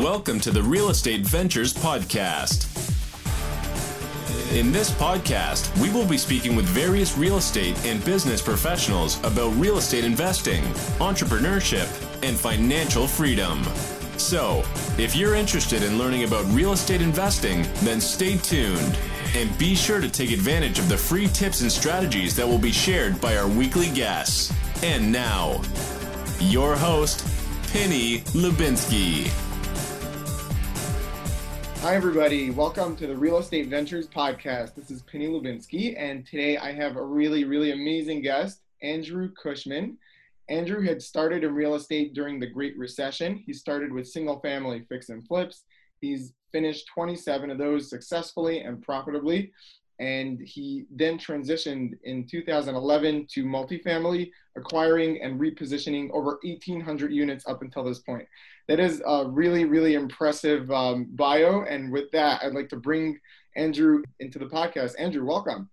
Welcome to the Real Estate Ventures Podcast. In this podcast, we will be speaking with various real estate and business professionals about real estate investing, entrepreneurship, and financial freedom. So, if you're interested in learning about real estate investing, then stay tuned and be sure to take advantage of the free tips and strategies that will be shared by our weekly guests. And now, your host, Penny Lubinsky. Hi, everybody. Welcome to the Real Estate Ventures Podcast. This is Penny Lubinsky, and today I have a really, really amazing guest, Andrew Cushman. Andrew had started in real estate during the Great Recession. He started with single family fix and flips. He's finished 27 of those successfully and profitably. And he then transitioned in 2011 to multifamily, acquiring and repositioning over 1,800 units up until this point that is a really, really impressive um, bio. And with that, I'd like to bring Andrew into the podcast. Andrew, welcome.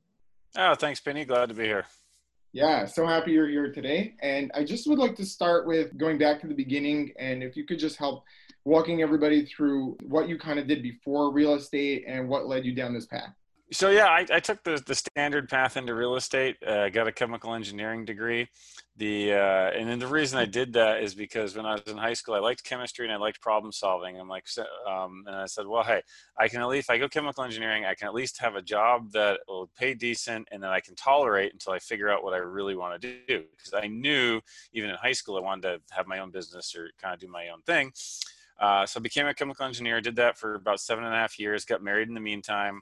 Oh, thanks, Penny. Glad to be here. Yeah, so happy you're here today. And I just would like to start with going back to the beginning. And if you could just help walking everybody through what you kind of did before real estate and what led you down this path. So yeah, I, I took the, the standard path into real estate. Uh, got a chemical engineering degree. The uh, and then the reason I did that is because when I was in high school, I liked chemistry and I liked problem solving. I'm like, um, and I said, well, hey, I can at least if I go chemical engineering, I can at least have a job that will pay decent and that I can tolerate until I figure out what I really want to do. Because I knew even in high school, I wanted to have my own business or kind of do my own thing. Uh, so I became a chemical engineer. Did that for about seven and a half years. Got married in the meantime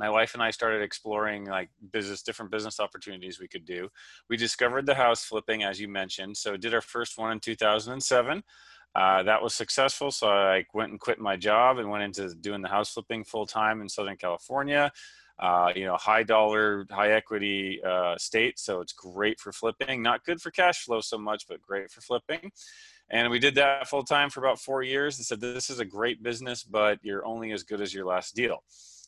my wife and I started exploring like business, different business opportunities we could do. We discovered the house flipping, as you mentioned. So did our first one in 2007. Uh, that was successful. So I went and quit my job and went into doing the house flipping full time in Southern California. Uh, you know, high dollar, high equity uh, state. So it's great for flipping. Not good for cash flow so much, but great for flipping. And we did that full time for about four years and said, this is a great business, but you're only as good as your last deal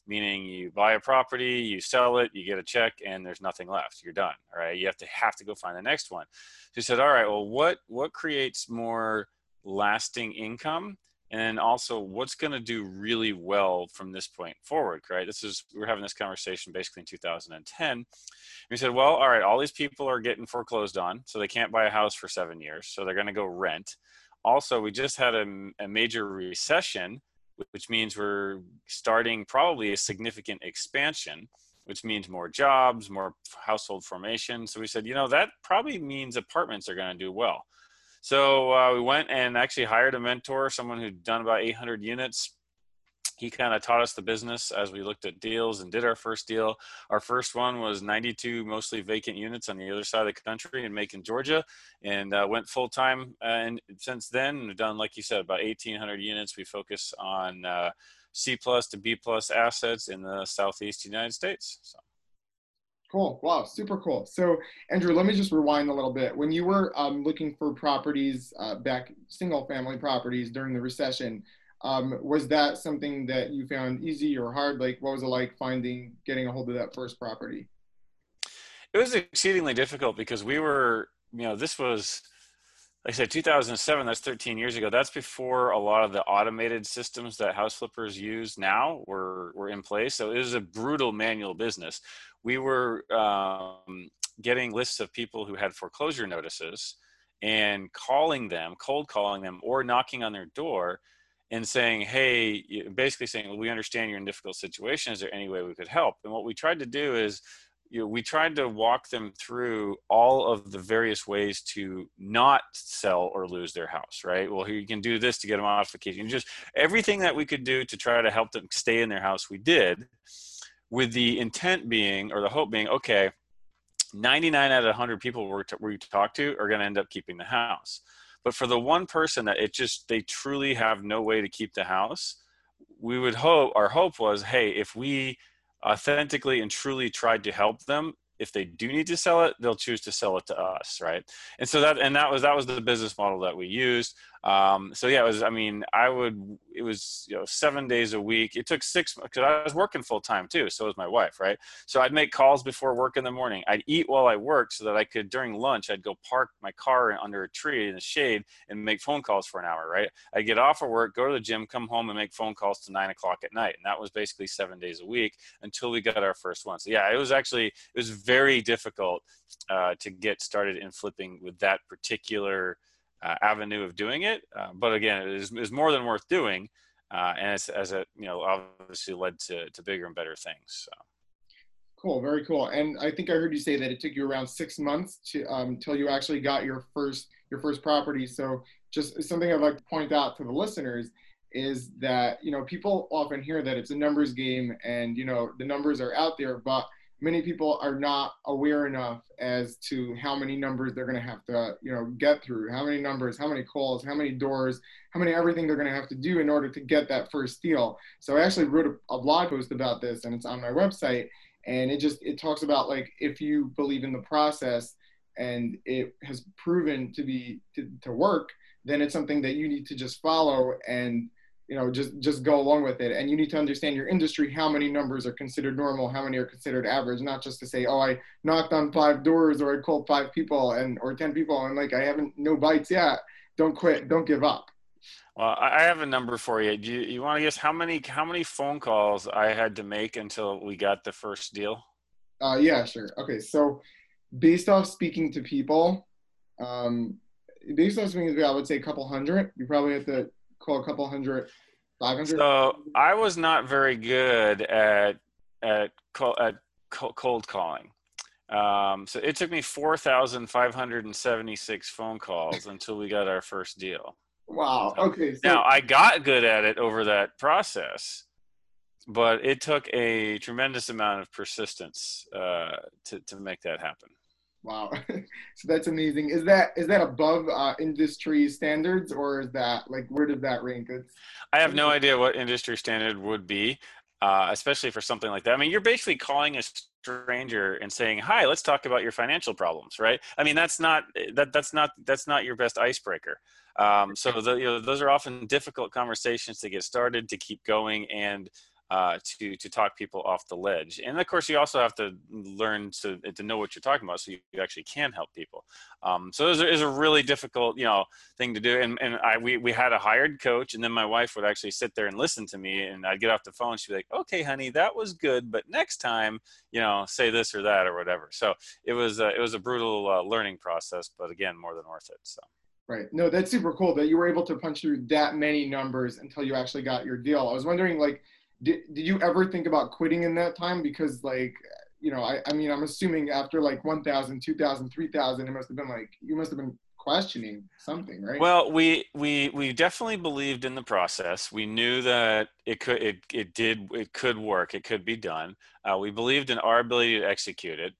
meaning you buy a property, you sell it, you get a check, and there's nothing left. You're done. All right. You have to have to go find the next one. So said, all right, well, what what creates more lasting income? And also what's going to do really well from this point forward, right? This is, we are having this conversation basically in 2010. And we said, well, all right, all these people are getting foreclosed on, so they can't buy a house for seven years. So they're going to go rent. Also, we just had a, a major recession which means we're starting probably a significant expansion, which means more jobs, more household formation. So we said, you know, that probably means apartments are going to do well. So uh, we went and actually hired a mentor, someone who'd done about 800 units he kind of taught us the business as we looked at deals and did our first deal. Our first one was 92 mostly vacant units on the other side of the country in Macon, Georgia, and uh, went full time. And since then, we've done, like you said, about 1,800 units. We focus on uh, C plus to B plus assets in the Southeast United States. So. Cool. Wow. Super cool. So, Andrew, let me just rewind a little bit. When you were um, looking for properties uh, back, single family properties during the recession, um, was that something that you found easy or hard? Like, what was it like finding, getting a hold of that first property? It was exceedingly difficult because we were, you know, this was, like I said, 2007, that's 13 years ago. That's before a lot of the automated systems that house flippers use now were, were in place. So it was a brutal manual business. We were um, getting lists of people who had foreclosure notices and calling them, cold calling them, or knocking on their door and saying, hey, basically saying, well, we understand you're in a difficult situation. Is there any way we could help? And what we tried to do is, you know, we tried to walk them through all of the various ways to not sell or lose their house, right? Well, you can do this to get a modification. Just everything that we could do to try to help them stay in their house, we did, with the intent being, or the hope being, okay, 99 out of 100 people we talk to are going to end up keeping the house. But for the one person that it just they truly have no way to keep the house, we would hope our hope was, hey, if we authentically and truly tried to help them, if they do need to sell it, they'll choose to sell it to us, right? And so that and that was that was the business model that we used. Um, so yeah, it was. I mean, I would. It was you know seven days a week. It took six because I was working full time too. So was my wife, right? So I'd make calls before work in the morning. I'd eat while I worked so that I could during lunch I'd go park my car under a tree in the shade and make phone calls for an hour, right? I'd get off of work, go to the gym, come home, and make phone calls to nine o'clock at night, and that was basically seven days a week until we got our first one. So yeah, it was actually it was very difficult uh, to get started in flipping with that particular uh, avenue of doing it. Uh, but again, it is, is, more than worth doing, uh, and it's, as it you know obviously led to, to bigger and better things. So. Cool, very cool. And I think I heard you say that it took you around six months to um, till you actually got your first your first property. So just something I'd like to point out to the listeners is that you know people often hear that it's a numbers game and you know the numbers are out there, but many people are not aware enough as to how many numbers they're going to have to you know get through. How many numbers how many calls how many doors how many everything they're going to have to do in order to get that first deal. So i actually wrote a, a blog post about this and it's on my website and it just it talks about like if you believe in the process and it has proven to be to, to work then it's something that you need to just follow and you know just just go along with it. And you need to understand your industry how many numbers are considered normal how many are considered average not just to say oh i knocked on five doors or i called five people and or 10 people and like i haven't no bites yet. Don't quit. Don't give up. Well i have a number for you. Do you, you want to guess how many how many phone calls i had to make until we got the first deal? Uh yeah sure. Okay so based off speaking to people um based off speaking to people i would say a couple hundred. You probably have to call a couple hundred So I was not very good at at at cold calling. Um, so it took me 4,576 phone calls until we got our first deal. Wow. Okay. So- now I got good at it over that process, but it took a tremendous amount of persistence uh, to, to make that happen. Wow, so that's amazing. Is that is that above uh, industry standards, or is that like where does that rank? It's, I have no idea what industry standard would be, uh, especially for something like that. I mean, you're basically calling a stranger and saying, "Hi, let's talk about your financial problems," right? I mean, that's not that that's not that's not your best icebreaker. Um, so the, you know, those are often difficult conversations to get started, to keep going, and uh, to to talk people off the ledge. And of course, you also have to learn to to know what you're talking about, so you actually can help people. Um, so it is a really difficult, you know, thing to do. And and I we we had a hired coach, and then my wife would actually sit there and listen to me, and I'd get off the phone. She'd be like, "Okay, honey, that was good, but next time, you know, say this or that or whatever." So it was uh, it was a brutal uh, learning process, but again, more than worth it. So. Right. No, that's super cool that you were able to punch through that many numbers until you actually got your deal. I was wondering, like, did, did you ever think about quitting in that time? Because like you know I, I mean i'm assuming after like 1000 2000 3000 it must have been like you must have been questioning something right? Well we we we definitely believed in the process. We knew that it could it, it did it could work. It could be done. Uh, we believed in our ability to execute it.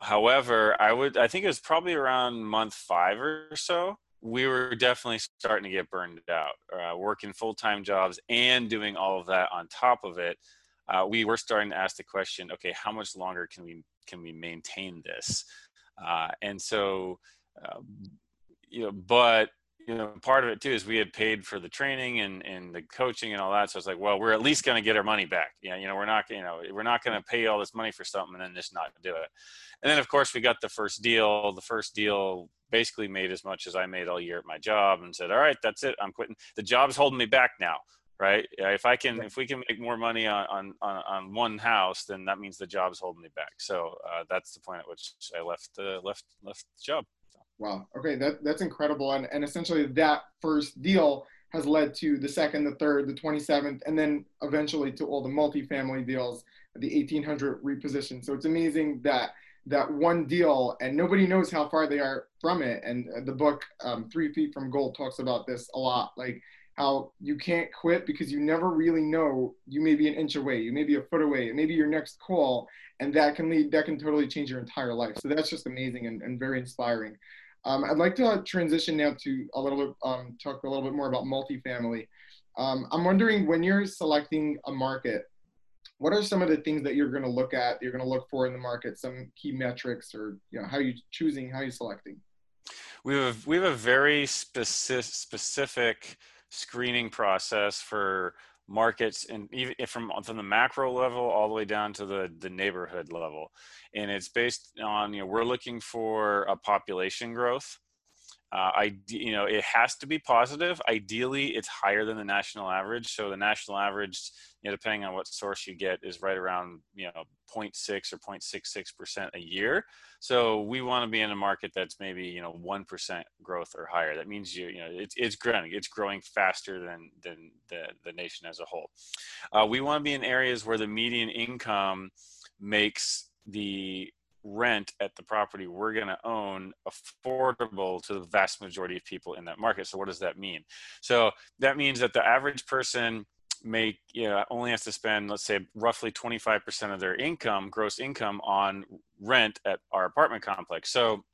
However i would i think it was probably around month five or so we were definitely starting to get burned out, uh, working full time jobs and doing all of that on top of it. Uh, we were starting to ask the question, okay, how much longer can we can we maintain this? Uh, and so, um, you know, but you know, part of it too is we had paid for the training and, and the coaching and all that. So it's like, well, we're at least going to get our money back. Yeah. You know, we're not, you know, we're not going to pay all this money for something and then just not do it. And then of course we got the first deal. The first deal basically made as much as I made all year at my job and said, all right, that's it. I'm quitting. The job's holding me back now. Right. If I can, if we can make more money on, on, on one house, then that means the job's holding me back. So uh, that's the point at which I left, uh, left, left the job. Wow. Okay, that that's incredible, and and essentially that first deal has led to the second, the third, the 27th, and then eventually to all the multifamily deals, the 1800 reposition. So it's amazing that that one deal, and nobody knows how far they are from it. And the book um, Three Feet from Gold talks about this a lot, like how you can't quit because you never really know. You may be an inch away, you may be a foot away, it may be your next call, and that can lead, that can totally change your entire life. So that's just amazing and, and very inspiring. Um, I'd like to transition now to a little bit, um, talk a little bit more about multifamily. Um, I'm wondering when you're selecting a market, what are some of the things that you're going to look at, you're going to look for in the market, some key metrics or, you know, how you choosing, how you selecting? We have we have a very specific specific screening process for markets and even from from the macro level all the way down to the the neighborhood level and it's based on you know we're looking for a population growth uh, I, you know, it has to be positive. Ideally, it's higher than the national average. So the national average, you know, depending on what source you get, is right around you know 0.6 or 0.66 percent a year. So we want to be in a market that's maybe you know one percent growth or higher. That means you you know it's it's growing. It's growing faster than than the the nation as a whole. Uh, we want to be in areas where the median income makes the rent at the property we're going to own affordable to the vast majority of people in that market. So what does that mean? So that means that the average person make you know only has to spend let's say roughly 25% of their income gross income on rent at our apartment complex so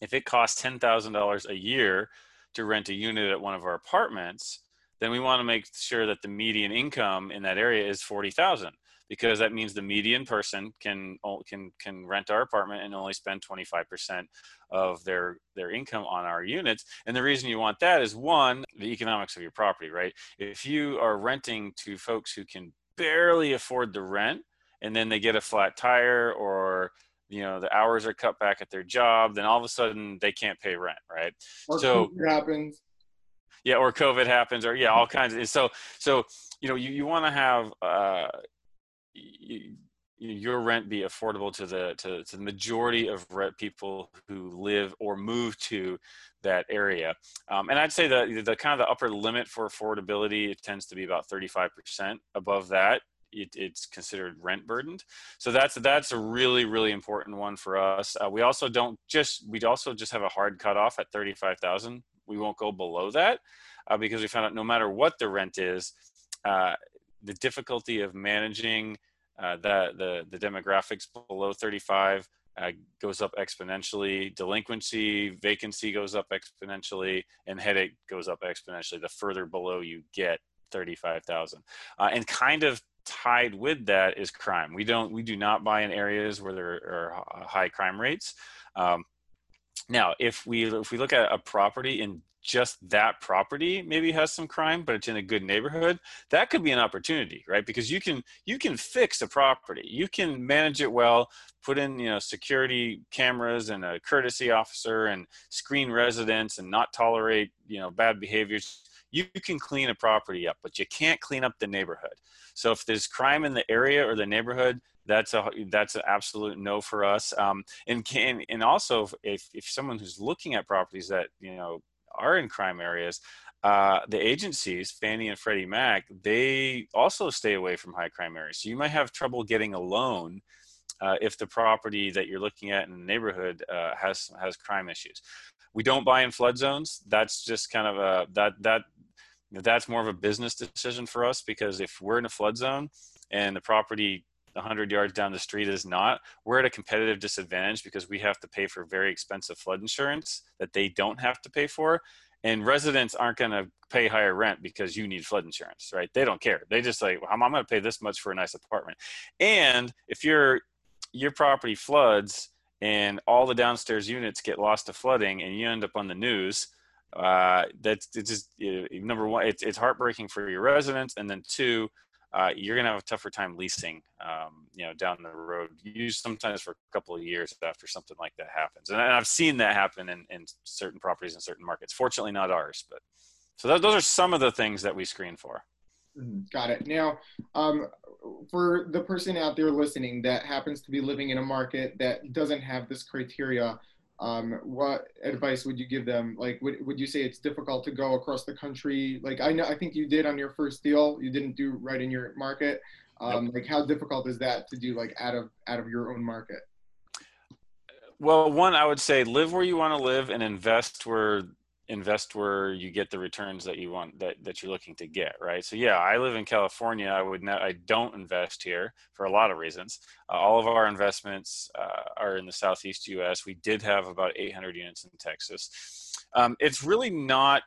if it costs $10,000 a year to rent a unit at one of our apartments then we want to make sure that the median income in that area is 40,000 because that means the median person can can can rent our apartment and only spend 25% of their their income on our units. And the reason you want that is one the economics of your property right? If you are renting to folks who can barely afford the rent and then they get a flat tire or you know the hours are cut back at their job then all of a sudden they can't pay rent right? Or so happens. Yeah or covid happens or yeah all kinds of so so you know you, you want to have uh you, your rent be affordable to the to, to the majority of rent people who live or move to that area. Um, and i'd say that the kind of the upper limit for affordability it tends to be about 35% above that. It, it's considered rent burdened. So that's that's a really really important one for us. Uh, we also don't just we also just have a hard cutoff at 35000 we won't go below that uh, because we found out no matter what the rent is uh, the difficulty of managing uh, the, the, the demographics below 35 uh, goes up exponentially. Delinquency, vacancy goes up exponentially, and headache goes up exponentially the further below you get 35,000. Uh, and kind of tied with that is crime. We don't, we do not buy in areas where there are high crime rates. Um, now, if we if we look at a property in just that property maybe has some crime but it's in a good neighborhood that could be an opportunity right? Because you can you can fix a property. You can manage it well put in you know security cameras and a courtesy officer and screen residents and not tolerate you know bad behaviors. You can clean a property up but you can't clean up the neighborhood. So if there's crime in the area or the neighborhood that's a that's an absolute no for us. Um, and can and also if, if someone who's looking at properties that you know are in crime areas, uh, the agencies, Fannie and Freddie Mac, they also stay away from high crime areas. So you might have trouble getting a loan uh, if the property that you're looking at in the neighborhood uh, has has crime issues. We don't buy in flood zones. That's just kind of a that that that's more of a business decision for us because if we're in a flood zone and the property 100 yards down the street is not, we're at a competitive disadvantage because we have to pay for very expensive flood insurance that they don't have to pay for. And residents aren't going to pay higher rent because you need flood insurance, right? They don't care. They just like, well, I'm, I'm going to pay this much for a nice apartment. And if your your property floods and all the downstairs units get lost to flooding and you end up on the news, uh, that's it's just you know, number one, it's, it's heartbreaking for your residents, and then two, uh, you're going to have a tougher time leasing, um, you know, down the road. You sometimes for a couple of years after something like that happens, and I've seen that happen in, in certain properties in certain markets. Fortunately, not ours, but so those are some of the things that we screen for. Mm-hmm. Got it. Now, um, for the person out there listening that happens to be living in a market that doesn't have this criteria, um, what advice would you give them? Like, would, would you say it's difficult to go across the country? Like, I know, I think you did on your first deal, you didn't do right in your market. Um, nope. Like, how difficult is that to do like out of, out of your own market? Well, one, I would say live where you want to live and invest where invest where you get the returns that you want that, that you're looking to get right? So yeah i live in california i would not i don't invest here for a lot of reasons. Uh, all of our investments uh, are in the southeast us we did have about 800 units in texas. Um, it's really not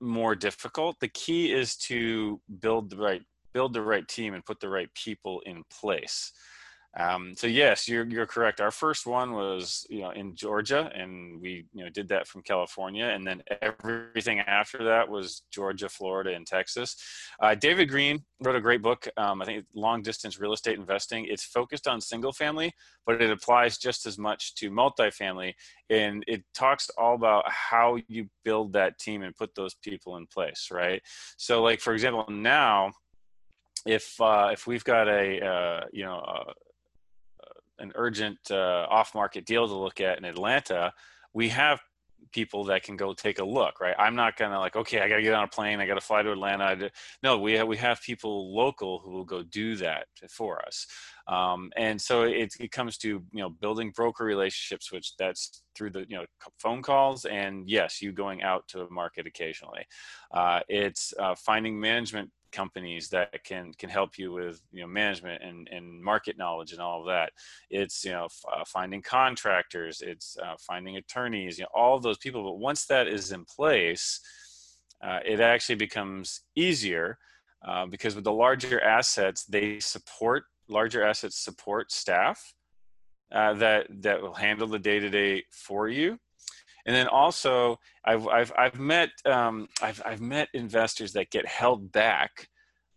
more difficult. The key is to build the right build the right team and put the right people in place Um, so yes, you're you're correct. Our first one was you know in Georgia, and we you know did that from California, and then everything after that was Georgia, Florida, and Texas. Uh, David Greene wrote a great book. Um, I think long distance real estate investing. It's focused on single family, but it applies just as much to multifamily, and it talks all about how you build that team and put those people in place. Right. So like for example, now if uh, if we've got a uh, you know uh, an urgent uh, off-market deal to look at in Atlanta, we have people that can go take a look, right? I'm not gonna like, okay, I gotta get on a plane, I gotta fly to Atlanta. No, we have we have people local who will go do that for us, um, and so it, it comes to you know building broker relationships, which that's through the you know phone calls and yes, you going out to a market occasionally. Uh, it's uh, finding management companies that can can help you with you know management and, and market knowledge and all of that. It's you know f- uh, finding contractors it's uh, finding attorneys you know all those people. But once that is in place uh, it actually becomes easier uh, because with the larger assets they support larger assets support staff uh, that that will handle the day to day for you and then also I've I've I've met um, I've I've met investors that get held back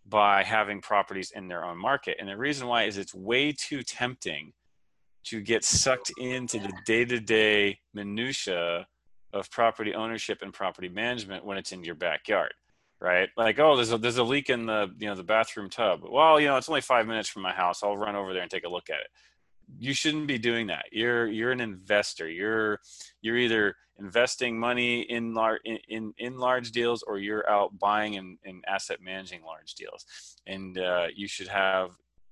by having properties in their own market, and the reason why is it's way too tempting to get sucked into the day-to-day minutia of property ownership and property management when it's in your backyard right? Like oh there's a there's a leak in the you know the bathroom tub. Well you know it's only five minutes from my house. I'll run over there and take a look at it you shouldn't be doing that. You're you're an investor. You're you're either investing money in large in, in large deals or you're out buying and, and asset managing large deals. And uh, you should have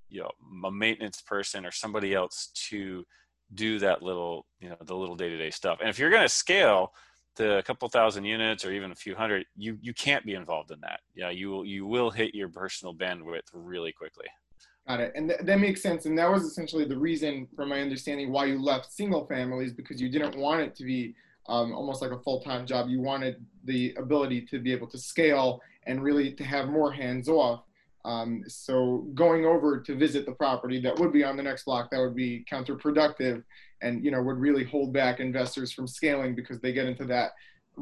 you know a maintenance person or somebody else to do that little you know the little day-to-day stuff. And if you're going to scale to a couple thousand units or even a few hundred, you you can't be involved in that. Yeah, you will you will hit your personal bandwidth really quickly. Got it. And th- that makes sense. And that was essentially the reason, from my understanding, why you left single families because you didn't want it to be um, almost like a full time job. You wanted the ability to be able to scale and really to have more hands off. Um, so going over to visit the property that would be on the next block, that would be counterproductive and, you know, would really hold back investors from scaling because they get into that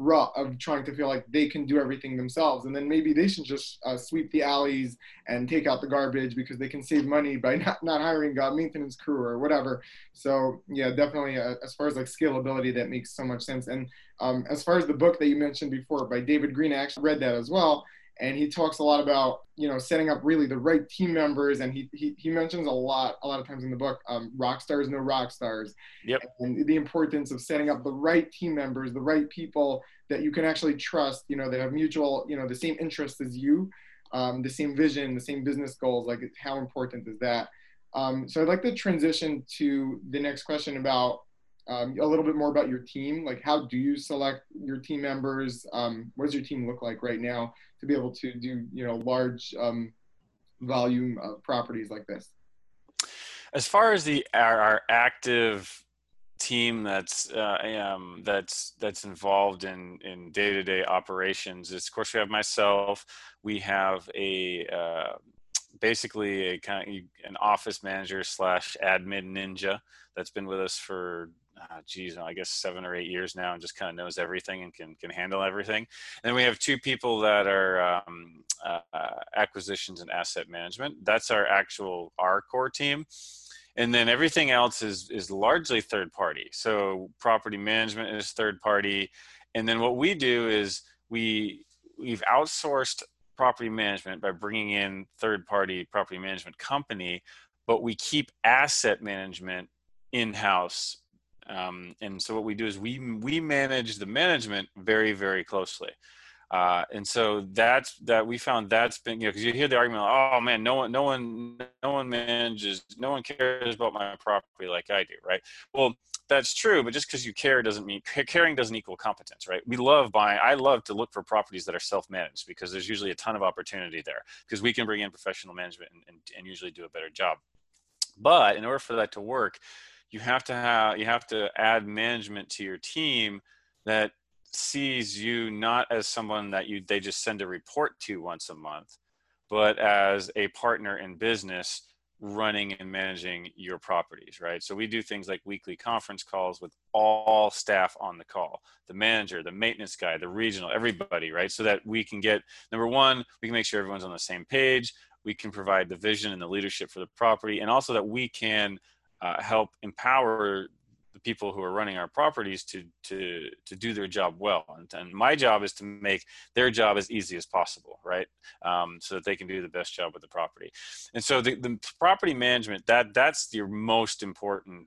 rut of trying to feel like they can do everything themselves. And then maybe they should just uh, sweep the alleys and take out the garbage because they can save money by not, not hiring a maintenance crew or whatever. So yeah definitely uh, as far as like scalability that makes so much sense. And um, as far as the book that you mentioned before by david greene i actually read that as well and he talks a lot about you know setting up really the right team members and he he, he mentions a lot a lot of times in the book um, rock stars no rock stars yep. and the importance of setting up the right team members the right people that you can actually trust you know that have mutual you know the same interests as you um, the same vision the same business goals like how important is that um, so i'd like to transition to the next question about um, a little bit more about your team. Like, how do you select your team members? Um, what does your team look like right now to be able to do, you know, large um, volume of properties like this? As far as the our, our active team that's uh, um, that's that's involved in in day to day operations is, of course, we have myself. We have a uh, basically a kind of an office manager slash admin ninja that's been with us for uh, geez, I guess seven or eight years now, and just kind of knows everything and can can handle everything. And then we have two people that are um, uh, acquisitions and asset management. That's our actual our core team. And then everything else is is largely third party. So property management is third party, and then what we do is we we've outsourced property management by bringing in third party property management company, but we keep asset management in house um, and so what we do is we we manage the management very very closely. Uh, and so that's that we found that's been you know because you hear the argument oh man no one no one no one manages no one cares about my property like I do right? Well that's true but just because you care doesn't mean caring doesn't equal competence right? We love buying I love to look for properties that are self-managed because there's usually a ton of opportunity there because we can bring in professional management and, and, and usually do a better job. But in order for that to work you have to have you have to add management to your team that sees you not as someone that you they just send a report to once a month but as a partner in business running and managing your properties, right? So we do things like weekly conference calls with all staff on the call, the manager, the maintenance guy, the regional, everybody, right? So that we can get number one, we can make sure everyone's on the same page. We can provide the vision and the leadership for the property, and also that we can uh, help empower the people who are running our properties to to to do their job well. And, and my job is to make their job as easy as possible right? Um, so that they can do the best job with the property. And so the, the property management that that's your most important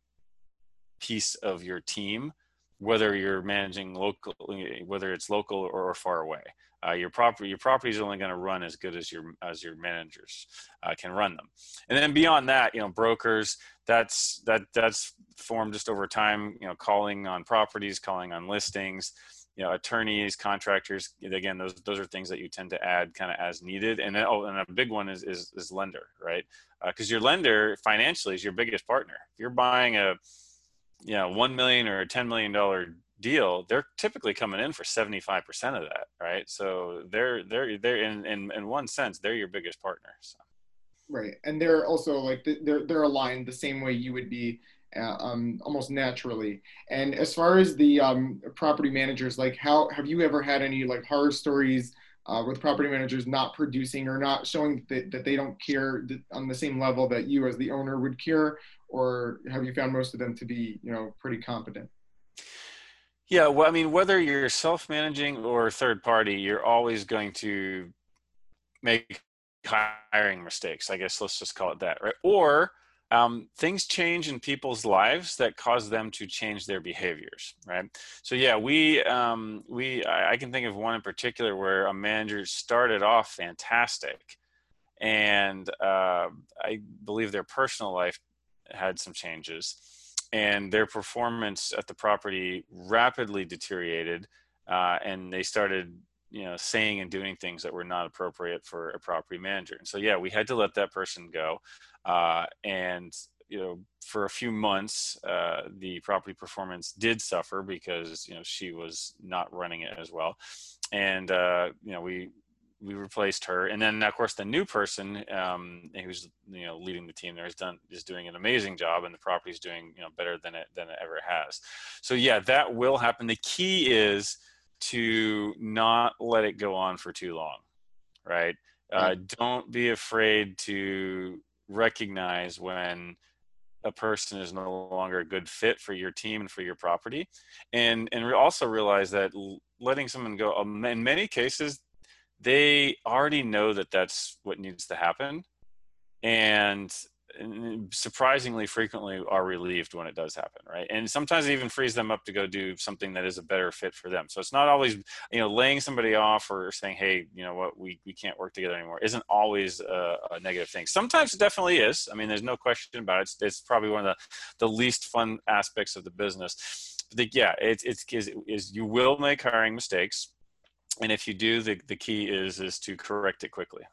piece of your team whether you're managing locally whether it's local or far away uh, your property your property is only going to run as good as your as your managers uh, can run them. And then beyond that you know brokers that's that that's formed just over time you know calling on properties calling on listings you know attorneys contractors again those those are things that you tend to add kind of as needed. And then oh and a big one is is, is lender right? Because uh, your lender financially is your biggest partner. If you're buying a you know one million or a ten million dollar deal, they're typically coming in for 75% of that, right? So they're they're they're in in, in one sense, they're your biggest partner. So. Right, and they're also like they're they're aligned the same way you would be, uh, um, almost naturally. And as far as the um, property managers, like how have you ever had any like horror stories? Uh, with property managers not producing or not showing that, that they don't care on the same level that you as the owner would care or have you found most of them to be you know pretty competent yeah, well, I mean, whether you're self-managing or third party, you're always going to make hiring mistakes. I guess let's just call it that, right? Or um, things change in people's lives that cause them to change their behaviors, right? So yeah, we um, we I can think of one in particular where a manager started off fantastic, and uh, I believe their personal life had some changes and their performance at the property rapidly deteriorated uh, and they started you know saying and doing things that were not appropriate for a property manager. And so yeah we had to let that person go uh, and you know for a few months uh, the property performance did suffer because you know she was not running it as well. And uh, you know we we replaced her, and then of course the new person um, who's you know leading the team there is done is doing an amazing job, and the property is doing you know better than it than it ever has. So yeah, that will happen. The key is to not let it go on for too long, right? Uh, don't be afraid to recognize when a person is no longer a good fit for your team and for your property and and also realize that letting someone go um, in many cases they already know that that's what needs to happen. And surprisingly frequently are relieved when it does happen right? And sometimes it even frees them up to go do something that is a better fit for them. So it's not always you know laying somebody off or saying hey you know what? We, we can't work together anymore isn't always a, a negative thing. Sometimes it definitely is. I mean there's no question about it. It's, it's probably one of the, the least fun aspects of the business. But the, yeah it's it's is, is you will make hiring mistakes and if you do, the, the key is is to correct it quickly.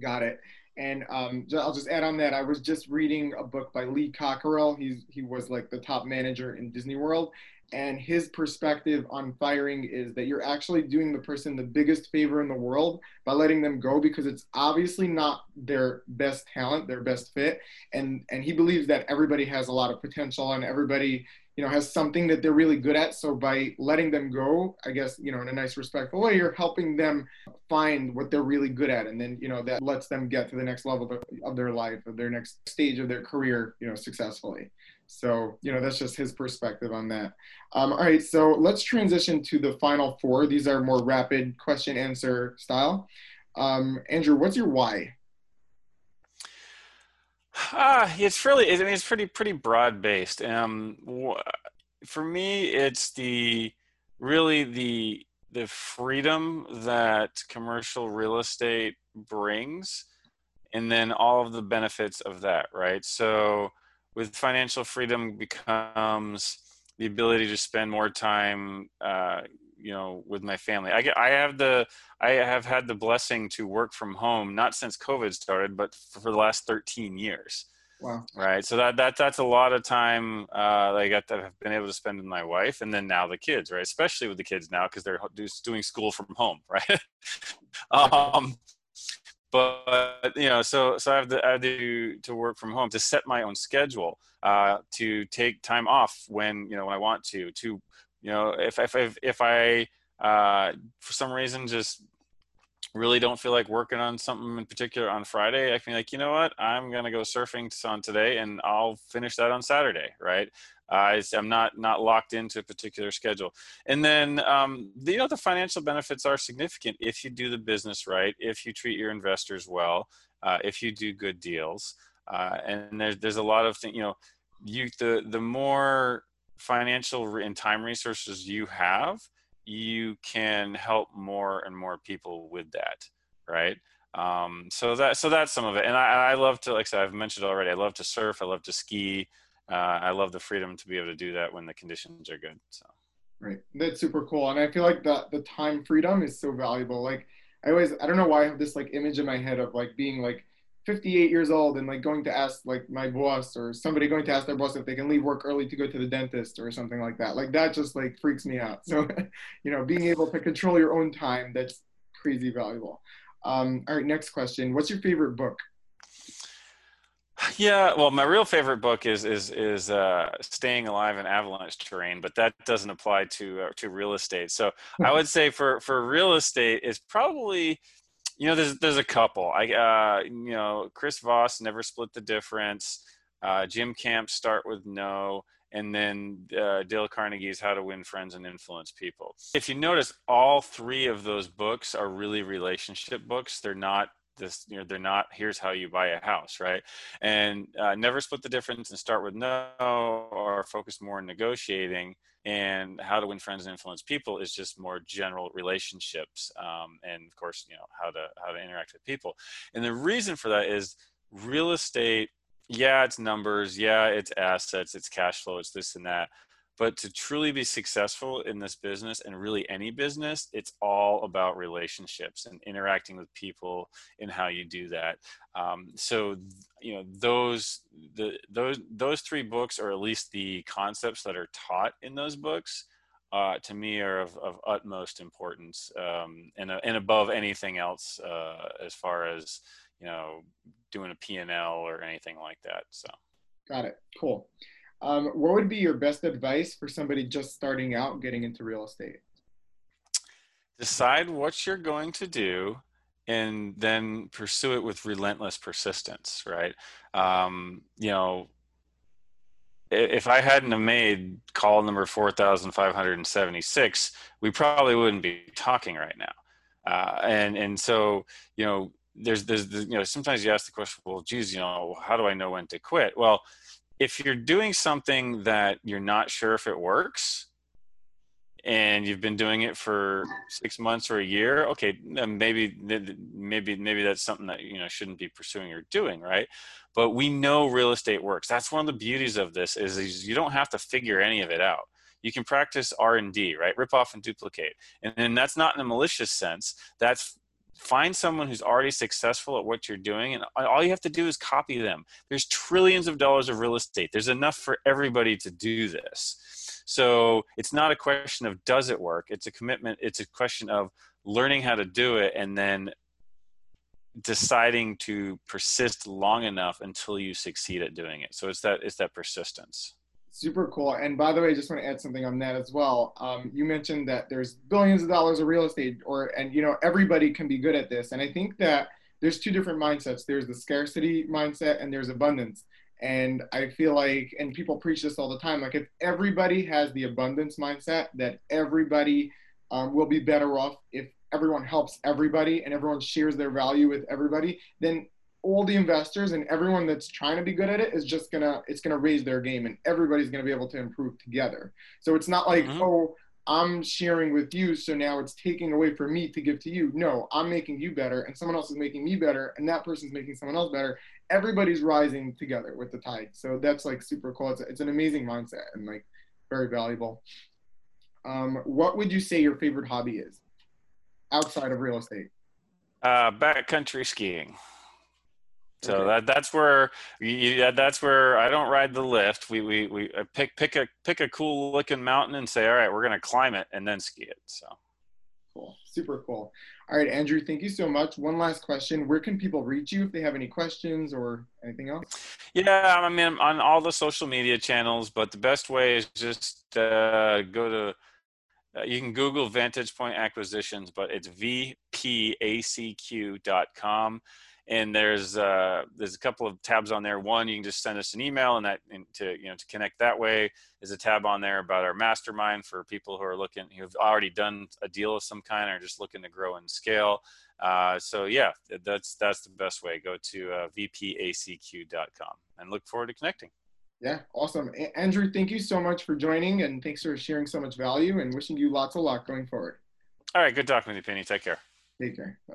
Got it. And um, I'll just add on that. I was just reading a book by Lee Cockerell. He's he was like the top manager in Disney World, and his perspective on firing is that you're actually doing the person the biggest favor in the world by letting them go because it's obviously not their best talent, their best fit, and and he believes that everybody has a lot of potential and everybody you know has something that they're really good at. So by letting them go i guess you know in a nice respectful way you're helping them find what they're really good at. And then you know that lets them get to the next level of their life of their next stage of their career you know successfully. So you know that's just his perspective on that. Um, all right so let's transition to the final four. These are more rapid question answer style. Um, andrew what's your why uh, it's really, I mean, it's pretty, pretty broad based. Um, for me, it's the really the the freedom that commercial real estate brings, and then all of the benefits of that, right? So, with financial freedom becomes the ability to spend more time uh, you know with my family. I get i have the i have had the blessing to work from home not since covid started but for the last 13 years wow. right? So that that that's a lot of time uh i got to have been able to spend with my wife and then now the kids right? Especially with the kids now because they're doing school from home right? Um but you know so so i have to, I have to to work from home to set my own schedule uh, to take time off when you know when i want to to you know if if if, if i uh, for some reason just really don't feel like working on something in particular on friday i feel like you know what i'm to go surfing on today and i'll finish that on saturday right uh, I'm not not locked into a particular schedule. And then um, the, you know the financial benefits are significant if you do the business right, if you treat your investors well, uh, if you do good deals. Uh, and there's there's a lot of things you know you the the more financial and time resources you have, you can help more and more people with that, right? Um, so that so that's some of it. And I, I love to like I said I've mentioned already. I love to surf. I love to ski uh, I love the freedom to be able to do that when the conditions are good. So. Right, that's super cool, and I feel like the the time freedom is so valuable. Like I always, I don't know why I have this like image in my head of like being like 58 years old and like going to ask like my boss or somebody going to ask their boss if they can leave work early to go to the dentist or something like that. Like that just like freaks me out. So, you know, being able to control your own time, that's crazy valuable. Um, all right, next question. What's your favorite book? Yeah, well, my real favorite book is is is uh, "Staying Alive in Avalanche Terrain," but that doesn't apply to uh, to real estate. So I would say for for real estate, is probably you know there's there's a couple. I uh, you know Chris Voss never split the difference. Uh, Jim Camp start with no, and then uh, Dale Carnegie's How to Win Friends and Influence People. If you notice, all three of those books are really relationship books. They're not this you know they're not here's how you buy a house right and uh, never split the difference and start with no or focus more on negotiating and how to win friends and influence people is just more general relationships um, and of course you know how to how to interact with people. And the reason for that is real estate yeah it's numbers yeah it's assets it's cash flow it's this and that but to truly be successful in this business and really any business it's all about relationships and interacting with people and how you do that. Um, so you know those the those those three books or at least the concepts that are taught in those books uh, to me are of, of utmost importance um, and, uh, and above anything else uh, as far as you know doing a p&l or anything like that so. Got it. Cool um, what would be your best advice for somebody just starting out getting into real estate? Decide what you're going to do and then pursue it with relentless persistence, right? Um, you know, if I hadn't have made call number 4,576, we probably wouldn't be talking right now. Uh, and, and so, you know, there's, there's, you know, sometimes you ask the question, well, geez, you know, how do I know when to quit? Well, if you're doing something that you're not sure if it works and you've been doing it for six months or a year okay maybe maybe maybe that's something that you know shouldn't be pursuing or doing right? But we know real estate works. That's one of the beauties of this is, is you don't have to figure any of it out. You can practice r&d right? Rip off and duplicate. And, and that's not in a malicious sense. That's find someone who's already successful at what you're doing and all you have to do is copy them. There's trillions of dollars of real estate. There's enough for everybody to do this. So it's not a question of does it work? It's a commitment it's a question of learning how to do it and then deciding to persist long enough until you succeed at doing it. So it's that it's that persistence Super cool. And by the way, I just want to add something on that as well. Um, you mentioned that there's billions of dollars of real estate, or and you know everybody can be good at this. And I think that there's two different mindsets. There's the scarcity mindset, and there's abundance. And I feel like, and people preach this all the time. Like if everybody has the abundance mindset, that everybody um, will be better off if everyone helps everybody and everyone shares their value with everybody, then all the investors and everyone that's trying to be good at it is just gonna it's gonna raise their game and everybody's gonna be able to improve together. So it's not like mm-hmm. oh i'm sharing with you so now it's taking away from me to give to you. No i'm making you better and someone else is making me better and that person's making someone else better. Everybody's rising together with the tide. So that's like super cool. It's, it's an amazing mindset and like very valuable. Um, what would you say your favorite hobby is outside of real estate? Uh, backcountry skiing so okay. that that's where you, that's where I don't ride the lift. We we we uh, pick pick a pick a cool looking mountain and say, all right, we're gonna climb it and then ski it. So cool, super cool. All right, Andrew, thank you so much. One last question. Where can people reach you if they have any questions or anything else? Yeah, I mean, on all the social media channels, but the best way is just uh, go to, uh, you can Google Vantage Point Acquisitions, but it's vpacq.com and there's uh, there's a couple of tabs on there. One, you can just send us an email, and that and to you know to connect that way. There's a tab on there about our mastermind for people who are looking who've already done a deal of some kind or just looking to grow and scale. Uh, so yeah, that's that's the best way. Go to uh, vpacq.com and look forward to connecting. Yeah, awesome. A- Andrew, thank you so much for joining, and thanks for sharing so much value. And wishing you lots of luck going forward. All right, good talking with you, Penny. Take care. Take care. Bye.